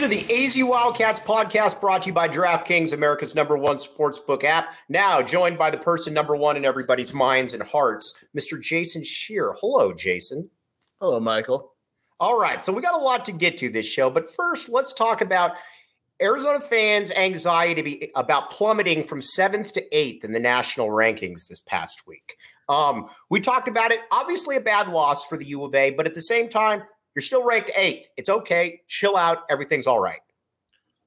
To the AZ Wildcats podcast brought to you by DraftKings, America's number one sportsbook app. Now joined by the person number one in everybody's minds and hearts, Mr. Jason Scheer. Hello, Jason. Hello, Michael. All right, so we got a lot to get to this show, but first, let's talk about Arizona fans' anxiety about plummeting from seventh to eighth in the national rankings this past week. Um, we talked about it. Obviously, a bad loss for the U of A, but at the same time, you're still ranked eighth. It's okay. Chill out. Everything's all right.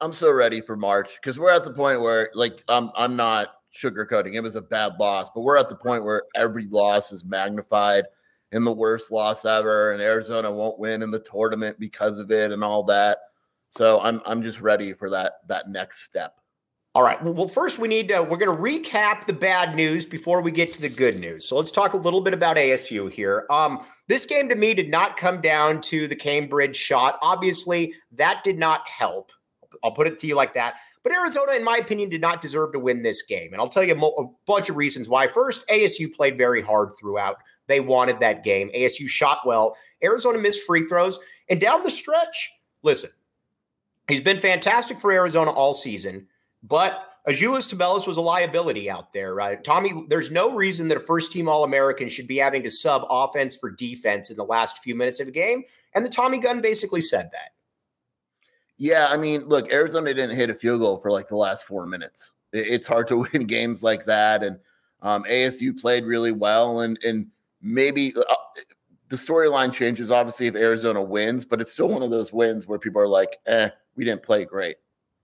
I'm so ready for March because we're at the point where, like, I'm I'm not sugarcoating. It was a bad loss, but we're at the point where every loss is magnified in the worst loss ever, and Arizona won't win in the tournament because of it and all that. So I'm I'm just ready for that that next step. All right. Well, first we need to we're going to recap the bad news before we get to the good news. So let's talk a little bit about ASU here. Um, this game to me did not come down to the Cambridge shot. Obviously, that did not help. I'll put it to you like that. But Arizona, in my opinion, did not deserve to win this game. And I'll tell you a, bunch of reasons why. First, ASU played very hard throughout. They wanted that game. ASU shot well. Arizona missed free throws. And down the stretch, listen, he's been fantastic for Arizona all season. But Azuolas Tubelis was a liability out there, right? Tommy, there's no reason that a first team All American should be having to sub offense for defense in the last few minutes of a game. And the Tommy gun basically said that. Yeah, I mean, look, Arizona didn't hit a field goal for like the last four minutes. It's hard to win games like that. And um, ASU played really well. And, and maybe uh, the storyline changes, obviously, if Arizona wins, but it's still one of those wins where people are like, eh, we didn't play great.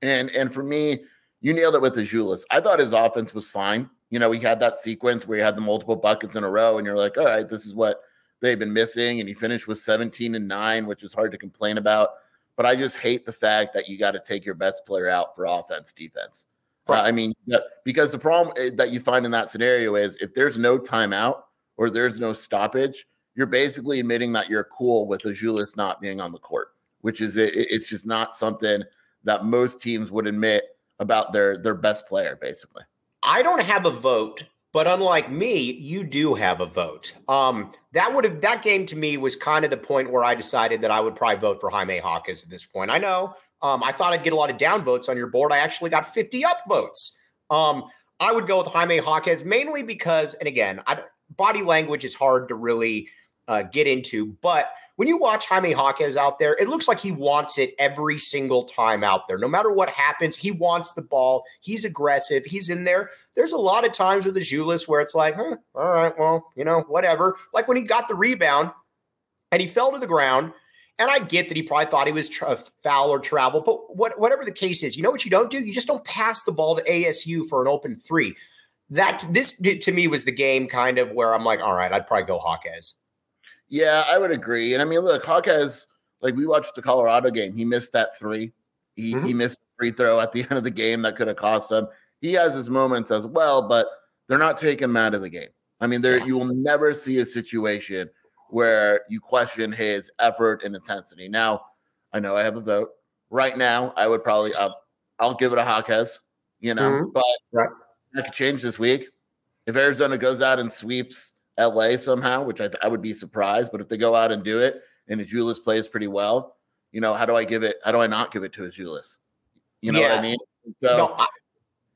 And, and for me, you nailed it with Azuolas. I thought his offense was fine. You know, he had that sequence where he had the multiple buckets in a row, and you're like, all right, this is what they've been missing. And he finished with 17 and nine, which is hard to complain about. But I just hate the fact that you got to take your best player out for offense, defense. Right. Uh, I mean, because the problem eh, that you find in that scenario is if there's no timeout or there's no stoppage, you're basically admitting that you're cool with Azuolas not being on the court, which is it, it's just not something that most teams would admit about their their best player, basically. I don't have a vote, but unlike me, you do have a vote. Um, that would have that game to me was kind of the point where I decided that I would probably vote for Jaime Jaquez at this point. I know um, I thought I'd get a lot of down votes on your board. I actually got 50 up votes. Um, I would go with Jaime Jaquez mainly because, and again, I, body language is hard to really uh, get into, but when you watch Jaime Hawkins out there, it looks like he wants it every single time out there. No matter what happens, he wants the ball. He's aggressive. He's in there. There's a lot of times with the Azuolas where it's like, huh, all right, well, you know, whatever. Like when he got the rebound and he fell to the ground. And I get that he probably thought he was tra- foul or travel, but what, whatever the case is, you know what you don't do? You just don't pass the ball to ASU for an open three. That this to me was the game kind of where I'm like, all right, I'd probably go Jaquez. Yeah, I would agree. And I mean, look, Jaquez, like we watched the Colorado game. He missed that three. He mm-hmm. he missed free throw at the end of the game that could have cost him. He has his moments as well, but they're not taking him out of the game. I mean, there yeah. you will never see a situation where you question his effort and intensity. Now, I know I have a vote. Right now, I would probably I'll, I'll give it a Jaquez, you know, mm-hmm. but right. that could change this week. If Arizona goes out and sweeps LA somehow, which I, I would be surprised. But if they go out and do it and Azuolas plays pretty well, you know, how do I give it? How do I not give it to Azuolas? You know yeah. what I mean? So no, I,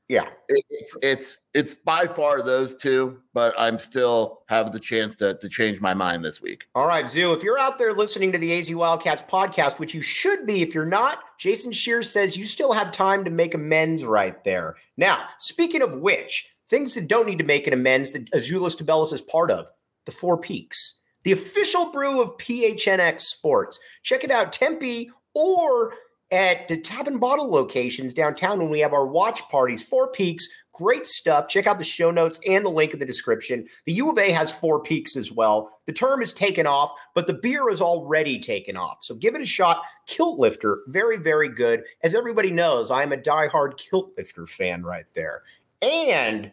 Yeah, it, it's it's it's by far those two, but I'm still have the chance to to change my mind this week. All right, Zoo. If you're out there listening to the AZ Wildcats podcast, which you should be, if you're not, Jason Scheer's says you still have time to make amends right there. Now, speaking of which, things that don't need to make an amends that Azuolas Tubelis is part of, the Four Peaks, the official brew of PHNX Sports. Check it out, Tempe or at the Tap and Bottle locations downtown when we have our watch parties. Four Peaks, great stuff. Check out the show notes and the link in the description. The U of A has Four Peaks as well. The term is taken off, but the beer is already taken off. So give it a shot. Kilt Lifter, very, very good. As everybody knows, I'm a diehard Kilt Lifter fan right there. And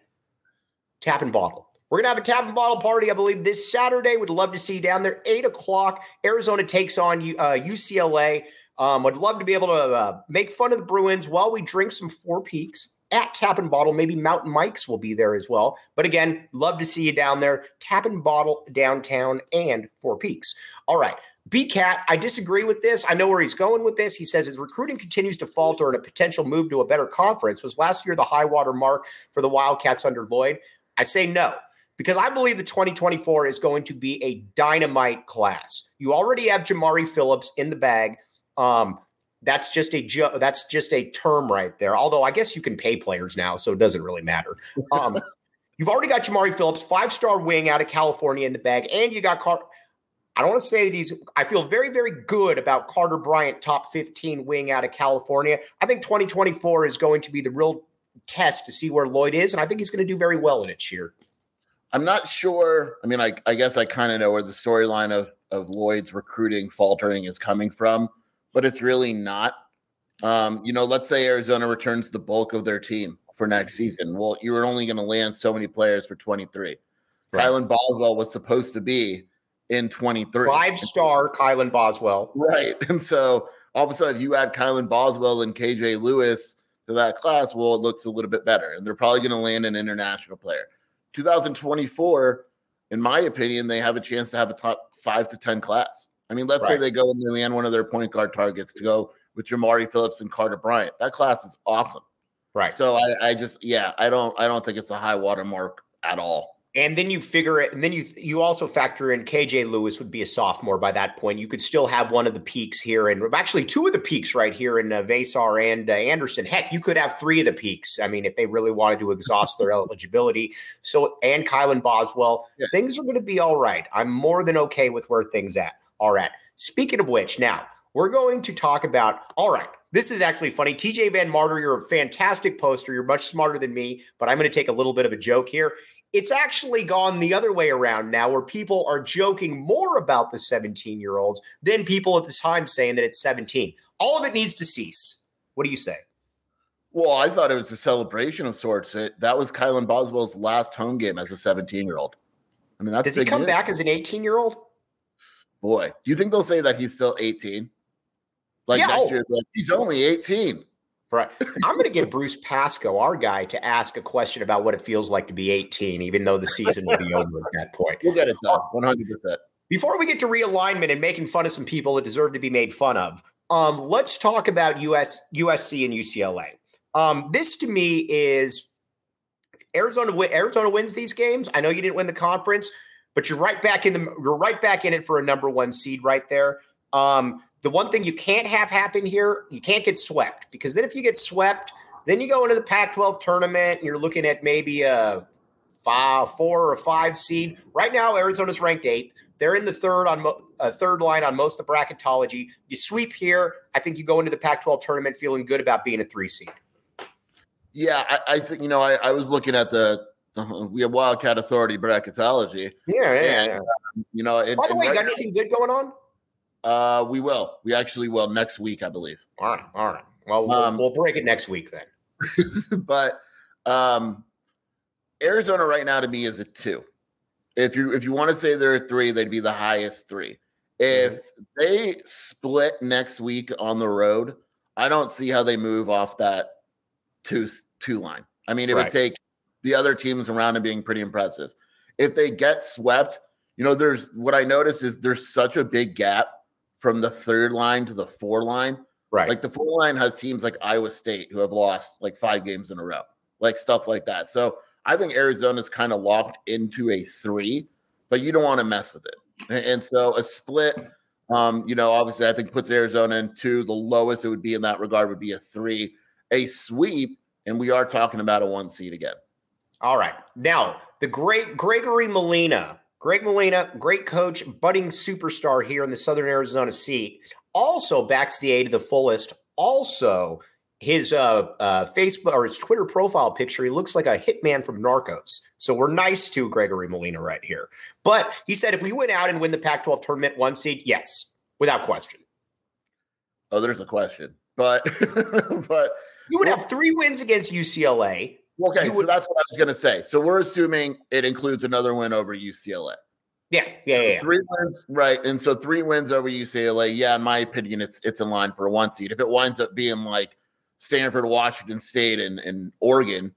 Tap and Bottle. We're going to have a tap and bottle party, I believe, this Saturday. Would love to see you down there. Eight o'clock. Arizona takes on uh, UCLA. Um, I'd love to be able to uh, make fun of the Bruins while we drink some Four Peaks at Tap and Bottle. Maybe Mountain Mike's will be there as well. But again, love to see you down there. Tap and Bottle downtown and Four Peaks. All right. BCat, I disagree with this. I know where he's going with this. He says his recruiting continues to falter and a potential move to a better conference was last year the high water mark for the Wildcats under Lloyd. I say no because I believe the 2024 is going to be a dynamite class. You already have Jamari Phillips in the bag. Um, that's just a ju- that's just a term right there. Although I guess you can pay players now, so it doesn't really matter. Um, you've already got Jamari Phillips, five star wing out of California in the bag, and you got Car- I don't want to say that he's. I feel very very good about Carter Bryant, top fifteen wing out of California. I think 2024 is going to be the real test to see where Lloyd is, and I think he's going to do very well in it. Scheer. I'm not sure. I mean, I, I guess I kind of know where the storyline of of Lloyd's recruiting faltering is coming from but it's really not. Um, you know, let's say Arizona returns the bulk of their team for next season. Well, you were only going to land so many players for 23. Right. Kylan Boswell was supposed to be in 23. Five star Kylan Boswell. Right. And so all of a sudden, if you add Kylan Boswell and KJ Lewis to that class, well, it looks a little bit better. And they're probably going to land an international player. 2024, in my opinion, they have a chance to have a top five to 10 class. I mean, let's right. say they go and they land one of their point guard targets to go with Jamari Phillips and Carter Bryant. That class is awesome. Right. So I, I just yeah, I don't I don't think it's a high water mark at all. And then you figure it, and then you you also factor in KJ Lewis would be a sophomore by that point. You could still have one of the peaks here, and actually two of the peaks right here in uh, and uh, Anderson. Heck, you could have three of the peaks. I mean, if they really wanted to exhaust their eligibility. So and Kylan Boswell, yeah. things are going to be all right. I'm more than okay with where things at. All right. Speaking of which, now we're going to talk about. All right. This is actually funny. TJ Van Martyr, you're a fantastic poster. You're much smarter than me, but I'm going to take a little bit of a joke here. It's actually gone the other way around now, where people are joking more about the 17 year olds than people at the time saying that it's 17. All of it needs to cease. What do you say? Well, I thought it was a celebration of sorts. It, that was Kylan Boswell's last home game as a 17 year old. I mean, that's does he come back as an 18 year old? boy, do you think they'll say that he's still 18? Like yeah, next oh. year, like, he's only 18. Right. I'm going to get Bruce Pascoe, our guy, to ask a question about what it feels like to be 18, even though the season will be over at that point. We'll get it done, 100%. Before we get to realignment and making fun of some people that deserve to be made fun of, um, let's talk about US, USC and UCLA. Um, this to me is Arizona. Arizona wins these games. I know you didn't win the conference but you're right back in the you're right back in it for a number one seed right there. Um, the one thing you can't have happen here, you can't get swept because then if you get swept, then you go into the Pac-12 tournament and you're looking at maybe a five, four or five seed. Right now, Arizona's ranked eighth. They're in the third on mo- uh, third line on most of the bracketology. You sweep here, I think you go into the Pac-12 tournament feeling good about being a three seed. Yeah, I, I think you know I, I was looking at the. We have Wildcat Authority bracketology. Yeah, yeah, and, yeah. Um, you know, and, by the way, right got anything good going on? Uh, we will. We actually will next week, I believe. All right, all right. Well, we'll, um, we'll break it next week then. but um, Arizona right now to me is a two. If you if you want to say they're a three, they'd be the highest three. If mm-hmm. they split next week on the road, I don't see how they move off that two two line. I mean, it right. would take the other teams around him being pretty impressive. If they get swept, you know, there's what I noticed is there's such a big gap from the third line to the four line. Right. Like the four line has teams like Iowa State who have lost like five games in a row. like stuff like that. So I think Arizona's kind of locked into a three, but you don't want to mess with it. And, and so a split, um, you know, obviously I think puts Arizona in two. The lowest it would be in that regard would be a three. A sweep, and we are talking about a one seed again. All right. Now, the great Gregory Molina, Greg Molina, great coach, budding superstar here in the Southern Arizona seat, also backs the A to the fullest. Also, his uh, uh, Facebook or his Twitter profile picture, he looks like a hitman from Narcos. So we're nice to Gregory Molina right here. But he said if we went out and win the Pac 12 tournament one seed, yes, without question. Oh, there's a question. But, but you would have three wins against UCLA. Okay, would, so that's what I was going to say. So we're assuming it includes another win over UCLA. Yeah, yeah, yeah, yeah. Three wins, right? And so three wins over UCLA. Yeah, in my opinion, it's it's in line for a one seed. If it winds up being like Stanford, Washington State, and, and Oregon.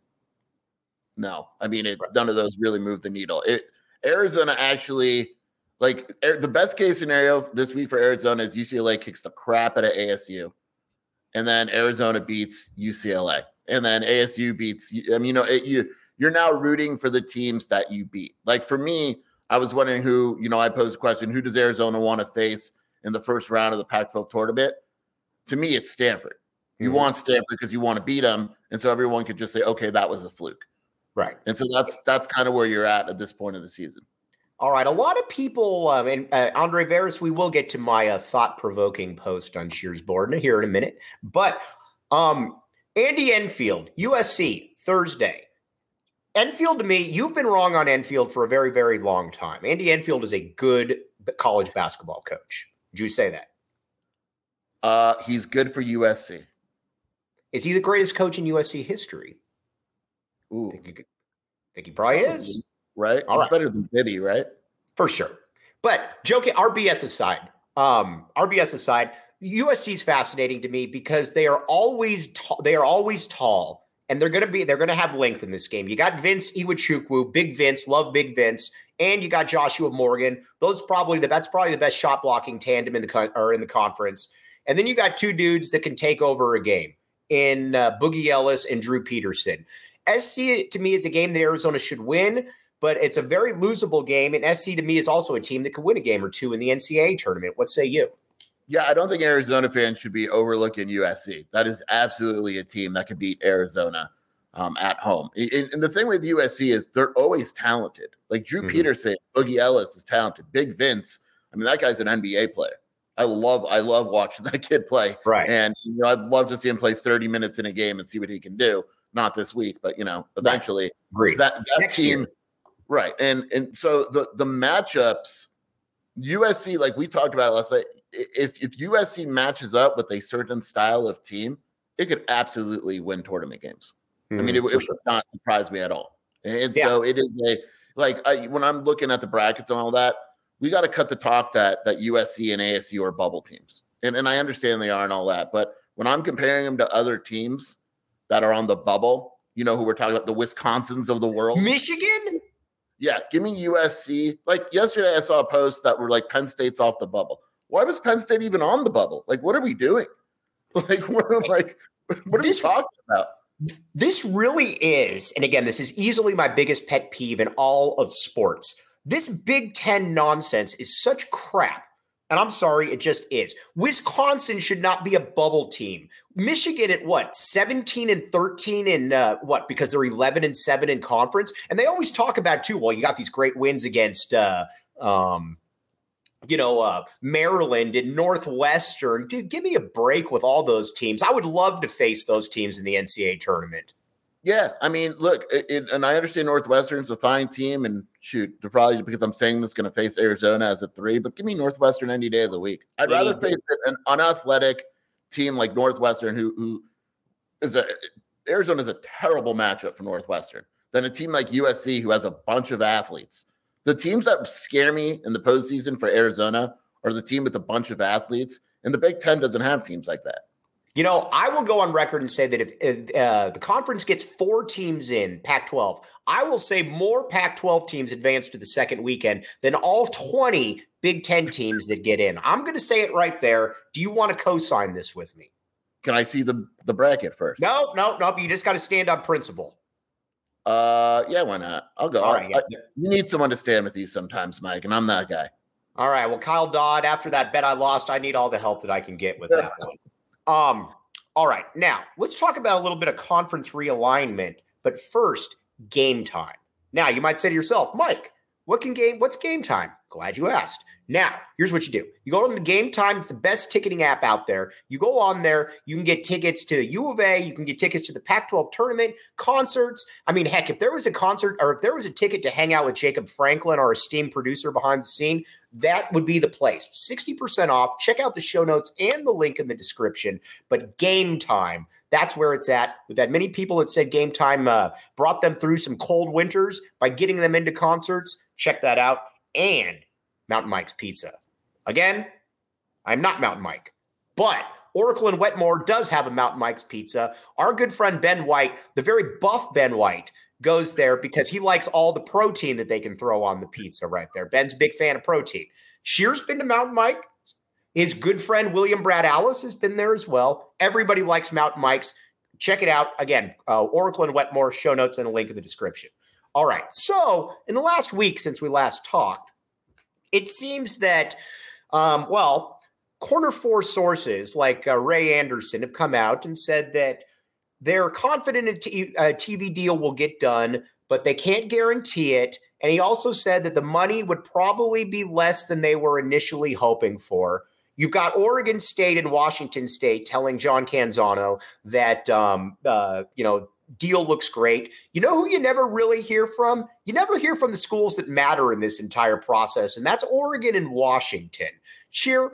No, I mean, it, none of those really move the needle. It Arizona actually, like the best case scenario this week for Arizona is UCLA kicks the crap out of ASU, and then Arizona beats UCLA, and then ASU beats. I mean, you know, it, you you're now rooting for the teams that you beat. Like for me, I was wondering who, you know, I posed a question: Who does Arizona want to face in the first round of the Pac-12 tournament? To me, it's Stanford. You mm-hmm. want Stanford because you want to beat them, and so everyone could just say, "Okay, that was a fluke." Right. And so that's that's kind of where you're at at this point of the season. All right. A lot of people, um, and uh, Andre Veras, we will get to my uh, thought provoking post on Scheer's board here in a minute. But um, Andy Enfield, USC, Thursday. Enfield to me, you've been wrong on Enfield for a very, very long time. Andy Enfield is a good college basketball coach. Would you say that? Uh, he's good for USC. Is he the greatest coach in USC history? Ooh. Think, you think he probably is. Right? All He's right. better than Bibby, right? For sure. But joking, RBS aside, um, RBS aside, USC is fascinating to me because they are always they are always tall and they're going to be they're going to have length in this game. You got Vince Iwuchukwu, Big Vince, love Big Vince, and you got Joshua Morgan. Those probably the that's probably the best shot blocking tandem in the or in the conference. And then you got two dudes that can take over a game in uh, Boogie Ellis and Drew Peterson. SC to me is a game that Arizona should win, but it's a very losable game. And SC to me is also a team that could win a game or two in the NCAA tournament. What say you? Yeah, I don't think Arizona fans should be overlooking USC. That is absolutely a team that could beat Arizona um, at home. And, and, the thing with USC is they're always talented. Like Drew mm-hmm. Peterson, Boogie Ellis is talented. Big Vince, I mean, that guy's an NBA player. I love I love watching that kid play. Right. And you know, I'd love to see him play 30 minutes in a game and see what he can do. Not this week, but you know, eventually. Right. That that Next team year. right. And and so the the matchups USC like we talked about last night if if USC matches up with a certain style of team, it could absolutely win tournament games. Mm, I mean, mm-hmm. it, it would not surprise me at all. And yeah. so it is a like I, when I'm looking at the brackets and all that, we got to cut the talk that that USC and ASU are bubble teams. And, and I understand they are and all that. But when I'm comparing them to other teams that are on the bubble, you know who we're talking about, the Wisconsins of the world. Michigan? Yeah, give me USC. Like yesterday, I saw a post that were like Penn State's off the bubble. Why was Penn State even on the bubble? Like, what are we doing? Like, we're like, what are this, we talking about? This really is, and again, this is easily my biggest pet peeve in all of sports this Big Ten nonsense is such crap. And I'm sorry, it just is. Wisconsin should not be a bubble team. Michigan at what, 17 and 13 in uh, what, because they're 11 and 7 in conference? And they always talk about, too, well, you got these great wins against, uh, um, you know, uh, Maryland and Northwestern. Dude, give me a break with all those teams. I would love to face those teams in the NCAA tournament. Yeah, I mean, look, it, it, and I understand Northwestern's a fine team, and shoot, they're probably because I'm saying this going to face Arizona as a three, but give me Northwestern any day of the week. I'd rather face it an unathletic team like Northwestern, who who is a Arizona is a terrible matchup for Northwestern, than a team like USC, who has a bunch of athletes. The teams that scare me in the postseason for Arizona are the team with a bunch of athletes, and the Big Ten doesn't have teams like that. You know, I will go on record and say that if, if uh, the conference gets four teams in Pac 12, I will say more Pac 12 teams advance to the second weekend than all 20 Big Ten teams that get in. I'm going to say it right there. Do you want to co sign this with me? Can I see the, the bracket first? No, no, no. You just got to stand on principle. Uh, yeah, why not? I'll go. All right, yeah. I, you need someone to stand with you sometimes, Mike, and I'm that guy. All right. Well, Kyle Dodd, after that bet I lost, I need all the help that I can get with that one. Um, all right. Now let's talk about a little bit of conference realignment. But first, game time. Now you might say to yourself, Mike, what can game? What's game time? Glad you asked. Now, here's what you do. You go on the Game Time, it's the best ticketing app out there. You go on there, you can get tickets to U of A, you can get tickets to the Pac 12 tournament, concerts. I mean, heck, if there was a concert or if there was a ticket to hang out with Jacob Franklin, our esteemed producer behind the scene, that would be the place. 60% off. Check out the show notes and the link in the description. But Game Time, that's where it's at. We've had many people that said Game Time uh, brought them through some cold winters by getting them into concerts. Check that out. And Mountain Mike's Pizza. Again, I'm not Mountain Mike, but Oracle and Wetmore does have a Mountain Mike's Pizza. Our good friend Ben White, the very buff Ben White, goes there because he likes all the protein that they can throw on the pizza right there. Ben's a big fan of protein. Scheer's been to Mountain Mike. His good friend William Brad Alice has been there as well. Everybody likes Mountain Mike's. Check it out. Again, uh, Oracle and Wetmore, show notes and a link in the description. All right. So, in the last week since we last talked, it seems that, um, well, corner four sources like uh, Ray Anderson have come out and said that they're confident a, t- a TV deal will get done, but they can't guarantee it. And he also said that the money would probably be less than they were initially hoping for. You've got Oregon State and Washington State telling John Canzano that um, uh, you know deal looks great. You know who you never really hear from? You never hear from the schools that matter in this entire process, and that's Oregon and Washington. Scheer,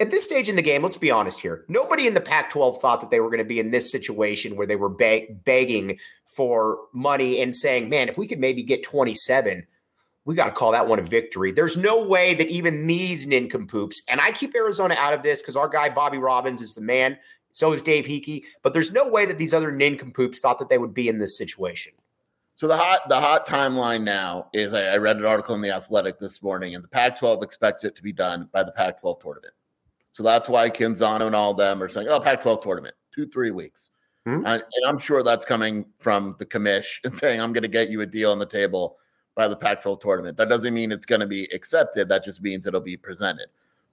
at this stage in the game, let's be honest here. Nobody in the Pac 12 thought that they were going to be in this situation where they were beg- begging for money and saying, man, if we could maybe get 27, we got to call that one a victory. There's no way that even these nincompoops, and I keep Arizona out of this because our guy Bobby Robbins is the man. So is Dave Heeke. But there's no way that these other nincompoops thought that they would be in this situation. So the hot the hot timeline now is I, I read an article in the Athletic this morning, and the Pac-12 expects it to be done by the Pac-12 tournament. So that's why Canzano and all them are saying, "Oh, Pac-12 tournament, two three weeks," mm-hmm. and, and I'm sure that's coming from the commish and saying, "I'm going to get you a deal on the table by the Pac-12 tournament." That doesn't mean it's going to be accepted. That just means it'll be presented.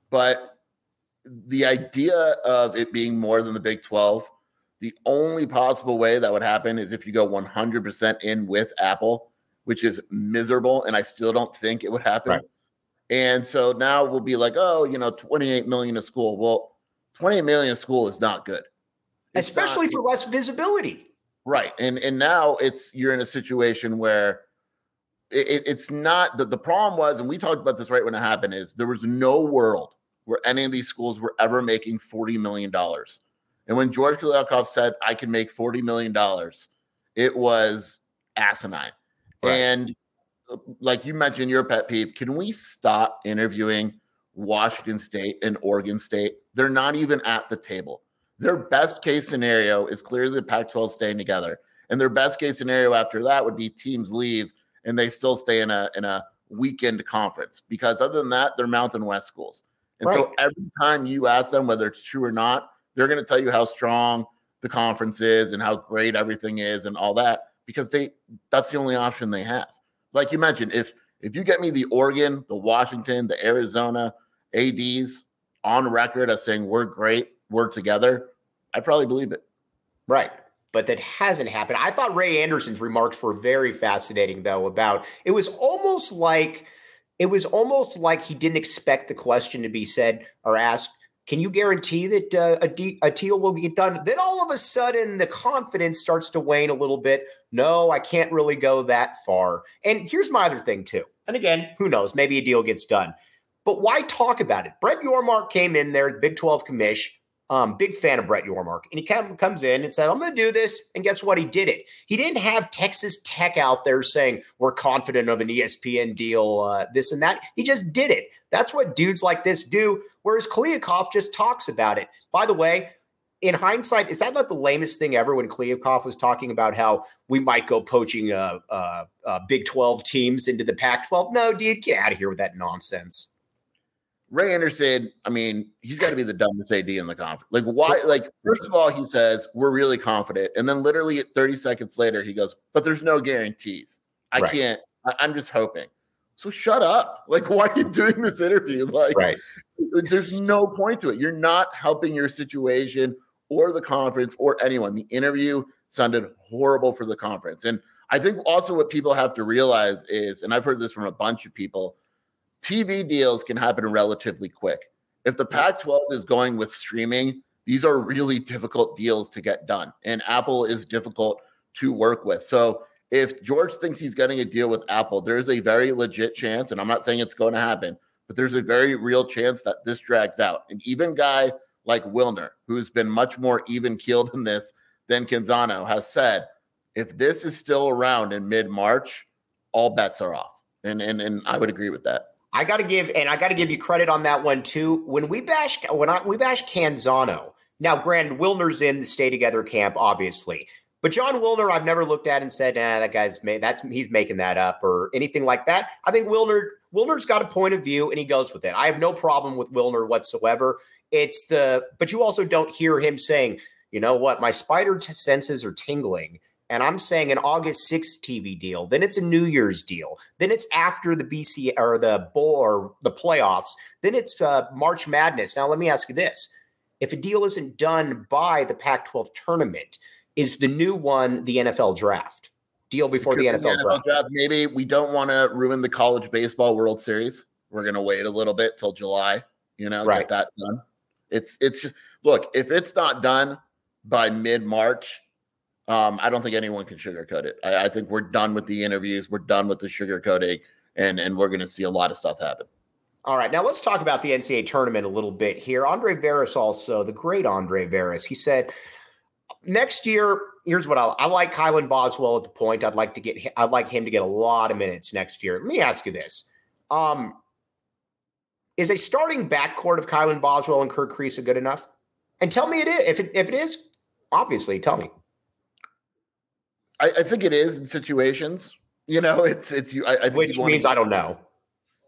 But the idea of it being more than the Big 12, the only possible way that would happen is if you go 100% in with Apple, which is miserable. And I still don't think it would happen. Right. And so now we'll be like, oh, you know, 28 million a school. Well, 28 million a school is not good. It's Especially not, for less visibility. Right. And and now it's you're in a situation where it, it's not the, the problem was, and we talked about this right when it happened, is there was no world where any of these schools were ever making $40 million. And when George Kliavkoff said, I can make $40 million, it was asinine. Right. And like you mentioned, your pet peeve, can we stop interviewing Washington State and Oregon State? They're not even at the table. Their best case scenario is clearly the Pac 12 staying together. And their best case scenario after that would be teams leave and they still stay in a in a weekend conference because other than that, they're Mountain West schools. And right. so every time you ask them whether it's true or not, they're going to tell you how strong the conference is and how great everything is and all that because they that's the only option they have. Like you mentioned, if if you get me the Oregon, the Washington, the Arizona ADs on record as saying we're great, we're together, I probably believe it. Right. But that hasn't happened. I thought Ray Anderson's remarks were very fascinating, though, about it was almost like it was almost like he didn't expect the question to be said or asked. Can you guarantee that uh, a, de- a deal will get done? Then all of a sudden, the confidence starts to wane a little bit. No, I can't really go that far. And here's my other thing, too. And again, who knows? Maybe a deal gets done. But why talk about it? Brett Yormark came in there, Big 12 commish, um, big fan of Brett Yormark. And he come, comes in and said, I'm going to do this. And guess what? He did it. He didn't have Texas Tech out there saying, we're confident of an ESPN deal, uh, this and that. He just did it. That's what dudes like this do. Whereas Kliavkoff just talks about it. By the way, in hindsight, is that not the lamest thing ever when Kliavkoff was talking about how we might go poaching uh, uh, uh Big 12 teams into the Pac 12? No, dude, get out of here with that nonsense. Ray Anderson, I mean, he's got to be the dumbest AD in the conference. Like, why? Like, first of all, he says, We're really confident. And then literally 30 seconds later, he goes, But there's no guarantees. I right. can't, I, am just hoping. So shut up. Like, why are you doing this interview? Like, right. there's no point to it. You're not helping your situation or the conference or anyone. The interview sounded horrible for the conference. And I think also what people have to realize is, and I've heard this from a bunch of people, TV deals can happen relatively quick. If the Pac 12 is going with streaming, these are really difficult deals to get done. And Apple is difficult to work with. So if George thinks he's getting a deal with Apple, there's a very legit chance, and I'm not saying it's going to happen, but there's a very real chance that this drags out. And even guy like Wilner, who's been much more even keeled in this than Canzano, has said if this is still around in mid March, all bets are off. And, and and I would agree with that. I got to give and I got to give you credit on that one too. When we bash when I we bash Canzano. Now, Grand Wilner's in the stay together camp, obviously. But Jon Wilner, I've never looked at and said, "Ah, that guy's made that's he's making that up" or anything like that. I think Wilner Wilner's got a point of view and he goes with it. I have no problem with Wilner whatsoever. It's the but you also don't hear him saying, "You know what? My spider t- senses are tingling." And I'm saying an August 6th TV deal, then it's a New Year's deal, then it's after the BC or the bowl or the playoffs, then it's uh, March Madness. Now, let me ask you this: if a deal isn't done by the Pac-12 tournament, is the new one the NFL draft? Deal before the NFL, the NFL draft. draft. Maybe we don't want to ruin the college baseball World Series. We're going to wait a little bit till July. You know, right. get that done. It's it's just look if it's not done by mid March um, I don't think anyone can sugarcoat it. I, I, think we're done with the interviews. We're done with the sugarcoating, and and we're going to see a lot of stuff happen. All right, now let's talk about the NCAA tournament a little bit here. Andre Veras, also the great Andre Veras, he said next year. Here's what I, I like: Kylan Boswell at the point. I'd like to get. I'd like him to get a lot of minutes next year. Let me ask you this: um, Is a starting backcourt of Kylan Boswell and Kerr Kriisa good enough? And tell me it is. If it, if it is, obviously, tell me. I, I, think it is in situations. You know, it's it's you. I, I which means to, I don't know.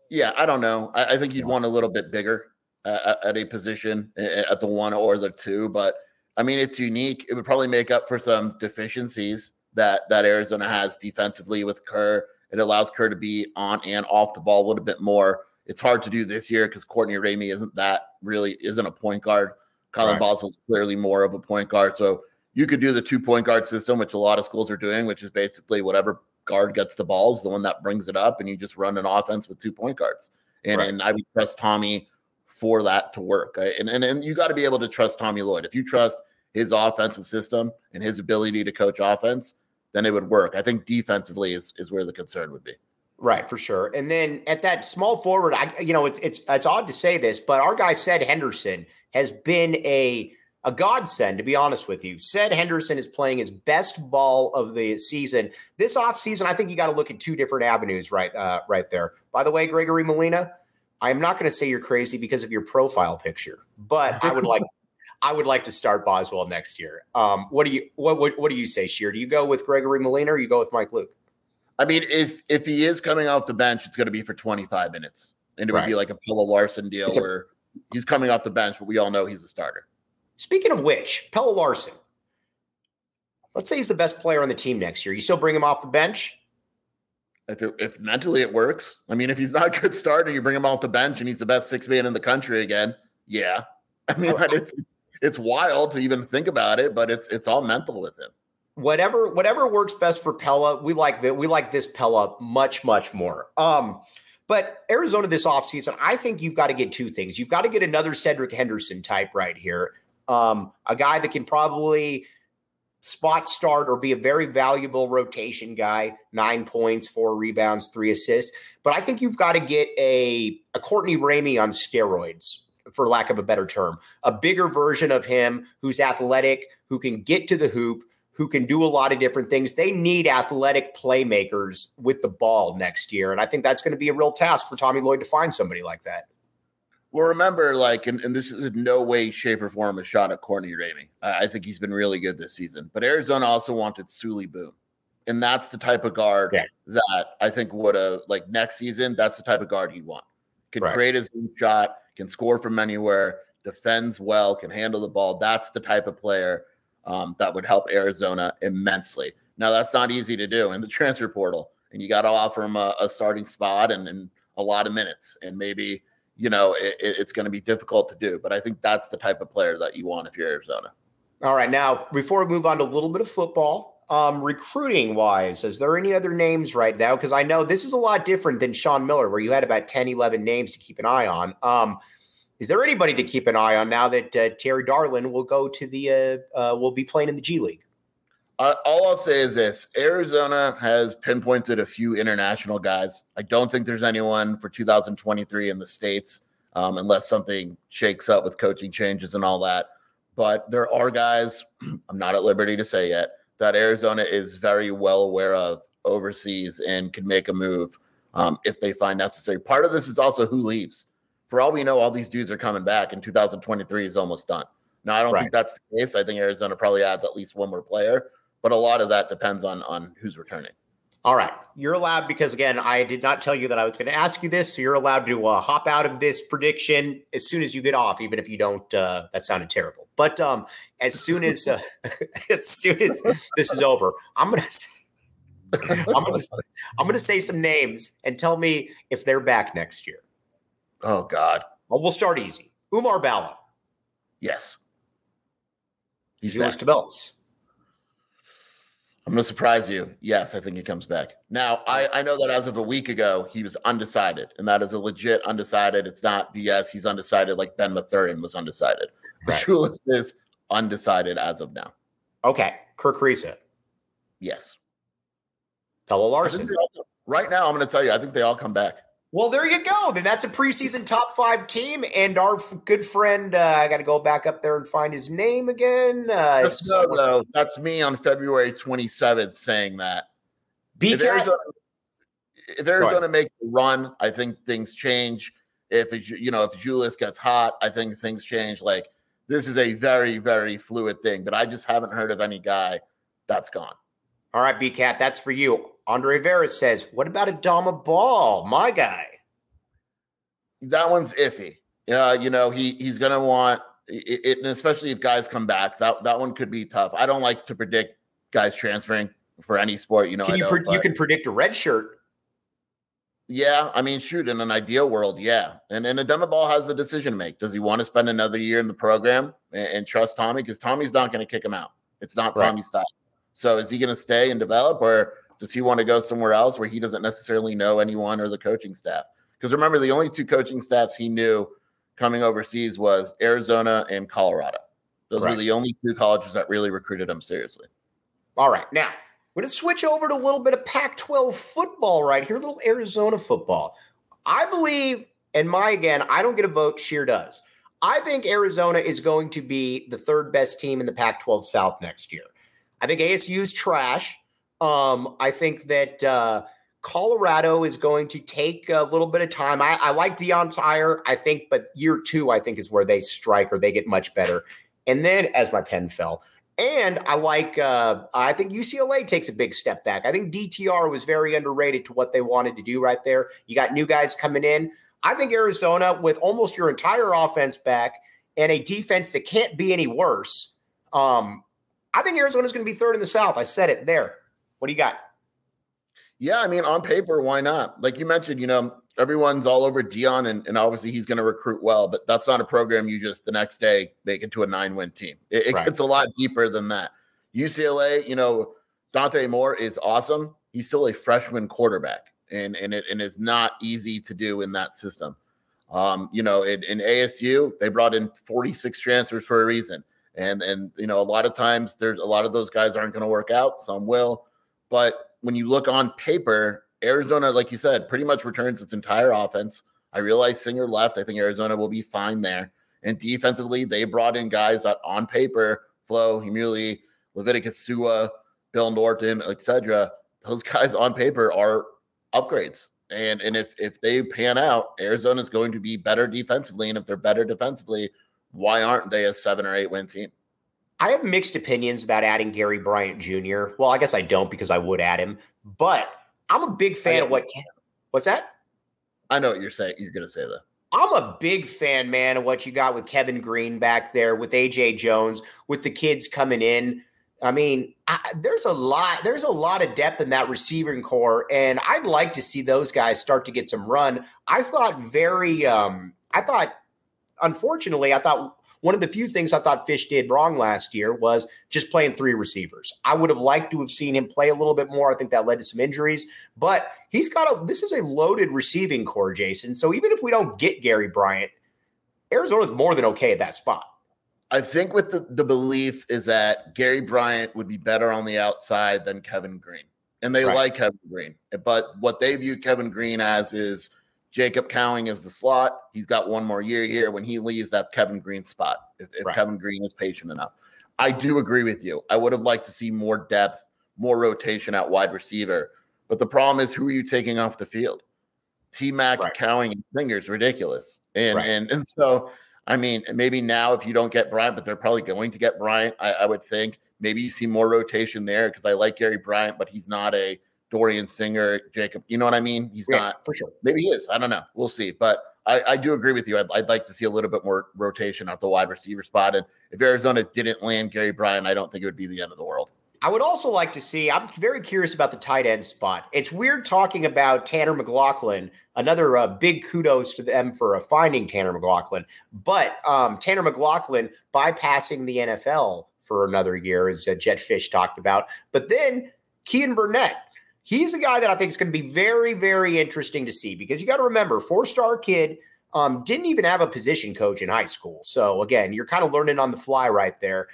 Yeah, I don't know. I, I think you'd yeah. want a little bit bigger uh, at a position at the one or the two, but I mean, it's unique. It would probably make up for some deficiencies that that Arizona has defensively with Kerr. It allows Kerr to be on and off the ball a little bit more. It's hard to do this year because Courtney Ramey isn't that really isn't a point guard. Kylan right. Boswell's clearly more of a point guard. So you could do the two point guard system, which a lot of schools are doing, which is basically whatever guard gets the balls, the one that brings it up, and you just run an offense with two point guards. And, right. and I would trust Tommy for that to work. And, and, and you got to be able to trust Tommy Lloyd. If you trust his offensive system and his ability to coach offense, then it would work. I think defensively is, is where the concern would be. Right, for sure. And then at that small forward, I you know it's it's it's odd to say this, but our guy Ced Henderson has been a a godsend, to be honest with you. Ced Henderson is playing his best ball of the season. This offseason, I think you got to look at two different avenues right uh, right there. By the way, Gregory Molina, I'm not going to say you're crazy because of your profile picture, but I would like I would like to start Boswell next year. Um, what do you what, what what do you say, Scheer? Do you go with Gregory Molina or you go with Mike Luke? I mean, if if he is coming off the bench, it's going to be for 25 minutes, and it would be like a Pelle Larsson deal a- where he's coming off the bench, but we all know he's a starter. Speaking of which, Pelle Larsson. Let's say he's the best player on the team next year. You still bring him off the bench? If, it, if mentally it works. I mean, if he's not a good starter, you bring him off the bench and he's the best six man in the country again. Yeah. I mean, it's it's wild to even think about it, but it's it's all mental with him. Whatever whatever works best for Pelle, we like that. We like this Pella much much more. Um, but Arizona this offseason, I think you've got to get two things. You've got to get another Cedric Henderson type right here um, a guy that can probably spot start or be a very valuable rotation guy. Nine points, four rebounds, three assists. But I think you've got to get a a Courtney Ramey on steroids, for lack of a better term, a bigger version of him who's athletic, who can get to the hoop. Who can do a lot of different things. They need athletic playmakers with the ball next year. And I think that's going to be a real task for Tommy Lloyd to find somebody like that. Well, remember, like, and, and, this is in no way, shape, or form a shot at Courtney Ramey. I, I think he's been really good this season. But Arizona also wanted Souley Boum. And that's the type of guard yeah. that I think would have, like, next season, that's the type of guard he'd want. can right. create his own shot, can score from anywhere, defends well, can handle the ball. That's the type of player um, that would help Arizona immensely. Now, that's not easy to do in the transfer portal, and you got to offer him a, a, starting spot and, and a lot of minutes, and maybe you know it, it's going to be difficult to do. But I think that's the type of player that you want if you're Arizona. All right, now before we move on to a little bit of football, um, recruiting wise, is there any other names right now? Because I know this is a lot different than Sean Miller, where you had about 10, 11 names to keep an eye on. Um, is there anybody to keep an eye on now that uh, Terry Darlin will go to the uh, uh, will be playing in the G League? Uh, all I'll say is this: Arizona has pinpointed a few international guys. I don't think there's anyone for 2023 in the states, um, unless something shakes up with coaching changes and all that. But there are guys I'm not at liberty to say yet that Arizona is very well aware of overseas and can make a move um, if they find necessary. Part of this is also who leaves for all we know, all these dudes are coming back, and 2023 is almost done. Now, I don't right. think that's the case. I think Arizona probably adds at least one more player, but a lot of that depends on on who's returning. All right, you're allowed because again, I did not tell you that I was going to ask you this, so you're allowed to uh, hop out of this prediction as soon as you get off, even if you don't. Uh, that sounded terrible, but um, as soon as uh, as soon as this is over, I'm gonna. Say, I'm gonna I'm gonna say some names and tell me if they're back next year. Oh God. Well, we'll start easy. Oumar Ballo. Yes. He's Julius Tubelis. I'm going to surprise you. Yes, I think he comes back. Now, I, I know that as of a week ago, he was undecided, and that is a legit undecided. It's not BS. He's undecided like Ben Mathurin was undecided. Right. Julius is undecided as of now. Okay. Kerr Kriisa. Yes. Pelle Larsson. All, right now, I'm going to tell you, I think they all come back. Well, there you go. Then that's a preseason top five team, and our f- good friend. Uh, I got to go back up there and find his name again. Uh, Just know, though, that's me on February 27th saying that. If Arizona, if Arizona makes a run, I think things change. If it, you know, if Julius gets hot, I think things change. Like this is a very, very fluid thing, but I just haven't heard of any guy that's gone. All right, B Cat, that's for you. Andre Veras says, What about Adama Bal, my guy? That one's iffy. Uh, you know, he he's gonna want it, it, and especially if guys come back, that that one could be tough. I don't like to predict guys transferring for any sport. You know, can you, pre- you can predict a red shirt. Yeah, I mean, shoot, in an ideal world, yeah. And and Adama Bal has a decision to make. Does he want to spend another year in the program and, and trust Tommy? Because Tommy's not going to kick him out. It's not right. Tommy's style. So is he going to stay and develop, or does he want to go somewhere else where he doesn't necessarily know anyone or the coaching staff? Because remember, the only two coaching staffs he knew coming overseas was Arizona and Colorado. Those right. were the only two colleges that really recruited him seriously. All right. Now, we're going to switch over to a little bit of Pac 12 football right here, a little Arizona football. I believe, and my again, I don't get a vote, Scheer does. I think Arizona is going to be the third best team in the Pac 12 South next year. I think ASU is trash. Um, I think that uh, Colorado is going to take a little bit of time. I, I like Deion Tyre, I think, but year two, I think, is where they strike or they get much better. And then, as my pen fell, and I like, uh, I think UCLA takes a big step back. I think DTR was very underrated to what they wanted to do right there. You got new guys coming in. I think Arizona, with almost your entire offense back and a defense that can't be any worse, um, I think Arizona's going to be third in the South. I said it there. What do you got? Yeah, I mean, on paper, why not? Like you mentioned, you know, everyone's all over Deion, and, and obviously he's going to recruit well, but that's not a program you just the next day make it to a nine win team. It, it right. gets a lot deeper than that. UCLA, you know, Dante Moore is awesome. He's still a freshman quarterback, and and it and it's not easy to do in that system. Um, you know, in, in ASU, they brought in 46 transfers for a reason. And and you know, a lot of times there's a lot of those guys aren't going to work out, some will. But when you look on paper, Arizona, like you said, pretty much returns its entire offense. I realize Singer left. I think Arizona will be fine there. And defensively, they brought in guys that on paper, Flowe, Heimuli, Leviticus Sua, Bill Norton, etc. Those guys on paper are upgrades. And and if if they pan out, Arizona is going to be better defensively. And if they're better defensively, why aren't they a seven or eight win team? I have mixed opinions about adding Gary Bryant Jr. Well, I guess I don't because I would add him, but I'm a big fan of what. What's that? I know what you're saying. You're going to say that. I'm a big fan, man, of what you got with Kevin Green back there, with AJ Jones, with the kids coming in. I mean, I, there's a lot. There's a lot of depth in that receiving corps, and I'd like to see those guys start to get some run. I thought very. Um, I thought, unfortunately, I thought one of the few things I thought Fisch did wrong last year was just playing three receivers. I would have liked to have seen him play a little bit more. I think that led to some injuries, but he's got a. This is a loaded receiving corps, Jason. So even if we don't get Gary Bryant, Arizona's more than okay at that spot. I think with the, the belief is that Gary Bryant would be better on the outside than Kevin Green. And they right. like Kevin Green. But what they view Kevin Green as is Jacob Cowing is the slot. He's got one more year here. When he leaves, that's Kevin Green's spot. If, if right. Kevin Green is patient enough. I do agree with you. I would have liked to see more depth, more rotation at wide receiver. But the problem is who are you taking off the field? T Mac, right. Cowing, and Singer is ridiculous. And right. and and so I mean, maybe now if you don't get Bryant, but they're probably going to get Bryant, I, I would think maybe you see more rotation there because I like Gary Bryant, but he's not a Dorian Singer, Jacob. You know what I mean? He's yeah, not for sure. Maybe he is. I don't know. We'll see. But I, I do agree with you. I'd, I'd, like to see a little bit more rotation at the wide receiver spot. And if Arizona didn't land Gary Bryant, I don't think it would be the end of the world. I would also like to see, I'm very curious about the tight end spot. It's weird talking about Tanner McLachlan. another uh, big kudos to them for uh, finding Tanner McLachlan. But um, Tanner McLachlan bypassing the NFL for another year, as uh, Jedd Fisch talked about. But then Keyan Burnett, he's a guy that I think is going to be very, very interesting to see because you got to remember, four star kid. Um, didn't even have a position coach in high school. So again, you're kind of learning on the fly right there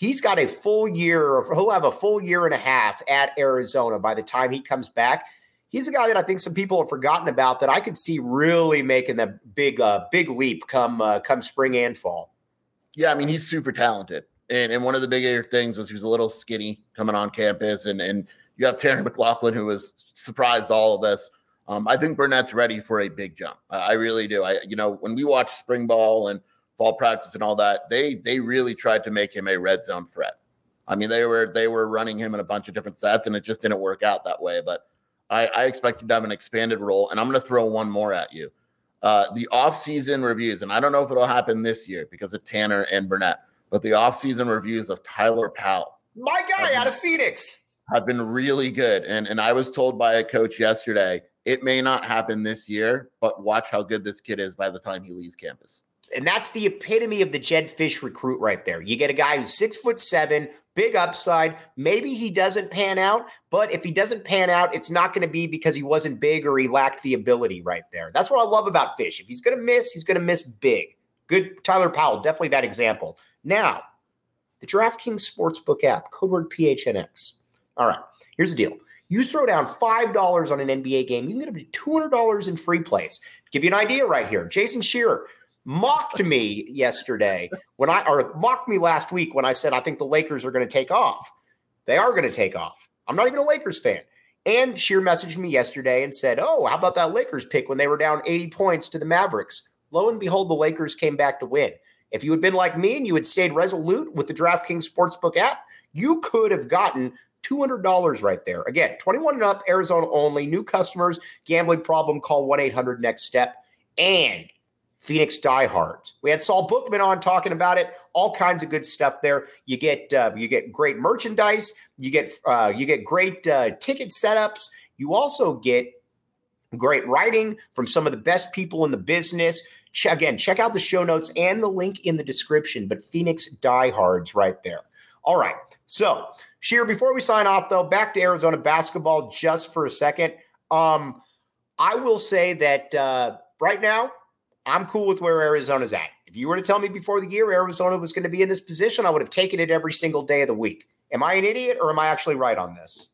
he's got a full year, he'll have a full year and a half at Arizona by the time he comes back. He's a guy that I think some people have forgotten about that I could see really making the big, uh, big leap come uh, come spring and fall. Yeah, I mean he's super talented, and and one of the bigger things was he was a little skinny coming on campus, and and you have Tanner McLachlan, who was surprised all of this. Um, I think Burnett's ready for a big jump. I, I really do. I you know when we watch spring ball and fall practice and all that, they they really tried to make him a red zone threat. I mean, they were they were running him in a bunch of different sets, and it just didn't work out that way. But I, I expected to have an expanded role, and I'm going to throw one more at you. Uh, the off-season reviews, and I don't know if it'll happen this year because of Tanner and Burnett, but the off-season reviews of Tyler Powell, my guy out of Phoenix, have been really good. And and I was told by a coach yesterday, it may not happen this year, but watch how good this kid is by the time he leaves campus. And that's the epitome of the Jedd Fisch recruit right there. You get a guy who's six foot seven, big upside. Maybe he doesn't pan out, but if he doesn't pan out, it's not going to be because he wasn't big or he lacked the ability right there. That's what I love about Fisch. If he's going to miss, he's going to miss big. Good Tyler Powell, definitely that example. Now, the DraftKings Sportsbook app, code word PHNX. All right, here's the deal. You throw down $5 on an NBA game, you can get up to $200 in free plays. Give you an idea right here. Jason Scheer mocked me yesterday when I or mocked me last week when I said I think the Lakers are going to take off. They are going to take off. I'm not even a Lakers fan. And Scheer messaged me yesterday and said, "Oh, how about that Lakers pick when they were down 80 points to the Mavericks?" Lo and behold, the Lakers came back to win. If you had been like me and you had stayed resolute with the DraftKings Sportsbook app, you could have gotten $200 right there. Again, 21 and up, Arizona only, new customers, gambling problem, call 1 800 next step. And Phoenix diehards. We had Saul Bookman on talking about it. All kinds of good stuff there. You get uh, you get great merchandise. You get uh, you get great uh, ticket setups. You also get great writing from some of the best people in the business. Ch- again, check out the show notes and the link in the description. But Phoenix diehards right there. All right. So Scheer, before we sign off though, back to Arizona basketball just for a second. Um, I will say that uh, right now I'm cool with where Arizona's at. If you were to tell me before the year Arizona was going to be in this position, I would have taken it every single day of the week. Am I an idiot or am I actually right on this?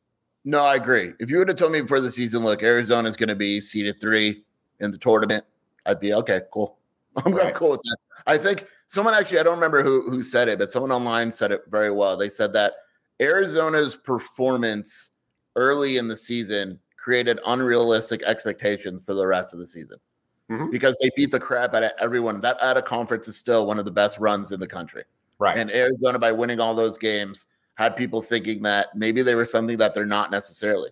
No, I agree. If you would have told me before the season, look, Arizona is going to be seeded three in the tournament, I'd be okay, cool. I'm right. cool with that. I think someone actually, I don't remember who who said it, but someone online said it very well. They said that Arizona's performance early in the season created unrealistic expectations for the rest of the season mm-hmm. because they beat the crap out of everyone. That out of conference is still one of the best runs in the country. Right. And Arizona, by winning all those games, had people thinking that maybe they were something that they're not necessarily.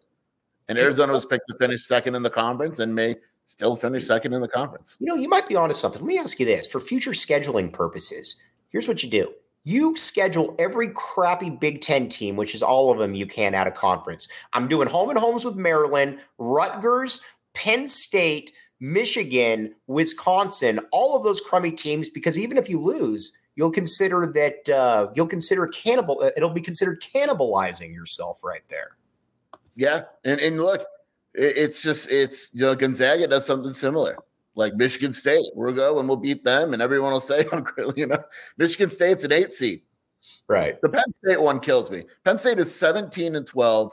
And Arizona was picked to finish second in the conference and may still finish second in the conference. You know, you might be onto something. Let me ask you this for future scheduling purposes. Here's what you do you schedule every crappy Big Ten team, which is all of them you can out of conference. I'm doing home and homes with Maryland, Rutgers, Penn State, Michigan, Wisconsin, all of those crummy teams, because even if you lose, you'll consider that uh, you'll consider cannibal. Uh, it'll be considered cannibalizing yourself right there. Yeah, and and look, it's just it's you know Gonzaga does something similar like Michigan State. We'll go and we'll beat them, and everyone will say, you know, Michigan State's an eight seed. Right. The Penn State one kills me. Penn State is 17 and 12,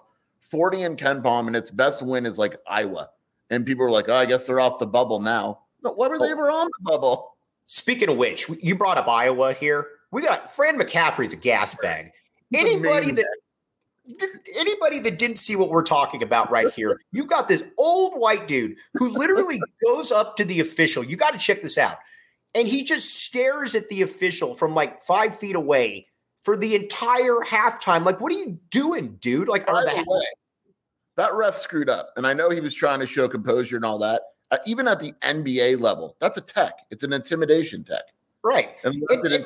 40 and KenPom, and its best win is like Iowa. And people are like, oh, I guess they're off the bubble now. No, why were they oh. ever on the bubble? Speaking of which, you brought up Iowa here. We got Fran McCaffery's a gas bag. Anybody that anybody that didn't see what we're talking about right here, you got this old white dude who literally goes up to the official. You got to check this out. And he just stares at the official from like five feet away for the entire halftime. Like, what are you doing, dude? Like, By the way, that ref screwed up. And I know he was trying to show composure and all that. Uh, even at the NBA level, that's a tech. It's an intimidation tech. Right. And, and, and,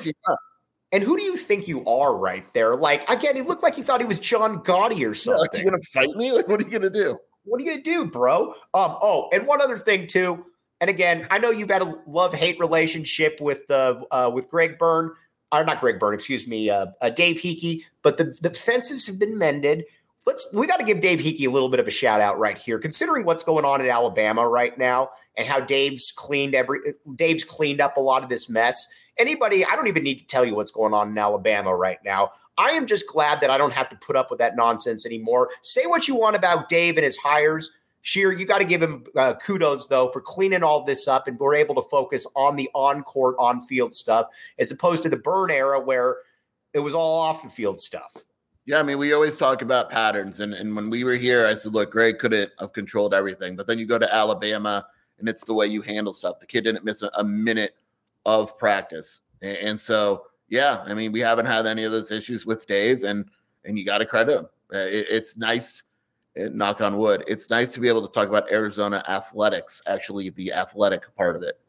and who do you think you are right there? Like, again, he looked like he thought he was John Gotti or something. Yeah, like, you gonna fight me? Like, what are you gonna do? What are you gonna do, bro? Um, oh, and one other thing too. And again, I know you've had a love-hate relationship with uh, uh with Greg Byrne, or not Greg Byrne, excuse me, uh, uh Dave Heeke, but the, the fences have been mended. Let's we got to give Dave Heeke a little bit of a shout out right here, considering what's going on in Alabama right now and how Dave's cleaned every Dave's cleaned up a lot of this mess anybody, I don't even need to tell you what's going on in Alabama right now. I am just glad that I don't have to put up with that nonsense anymore. Say what you want about Dave and his hires. Scheer, you got to give him uh, kudos though for cleaning all this up, and we're able to focus on the on-court, on-field stuff as opposed to the Byrne era where it was all off the field stuff. Yeah, I mean, we always talk about patterns, and and when we were here, I said, look, Greg couldn't have controlled everything, but then you go to Alabama, and it's the way you handle stuff. The kid didn't miss a, a minute of practice. And so, yeah, I mean, we haven't had any of those issues with Dave, and and you got to credit him. Uh, it, it's nice, uh, knock on wood, it's nice to be able to talk about Arizona athletics, actually the athletic part of it.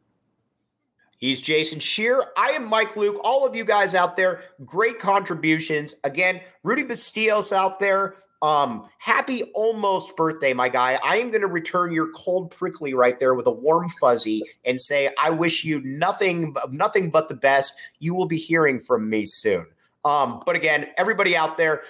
He's Jason Scheer. I am Mike Luke. All of you guys out there, great contributions. Again, Rudy Bastillos out there, um, happy almost birthday, my guy. I am going to return your cold prickly right there with a warm fuzzy and say, I wish you nothing, nothing but the best. You will be hearing from me soon. Um, but again, everybody out there,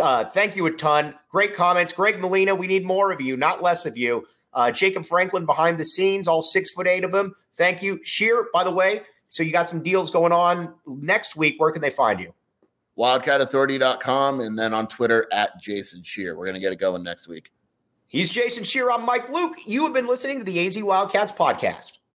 uh, thank you a ton. Great comments. Greg Molina, we need more of you, not less of you. Uh, Jacob Franklin behind the scenes, all six foot eight of them. Thank you. Scheer, by the way, so you got some deals going on next week. Where can they find you? wildcatauthority.com, and then on Twitter at Jason Scheer. We're going to get it going next week. He's Jason Scheer. I'm Mike Luke. You have been listening to the AZ Wildcats podcast.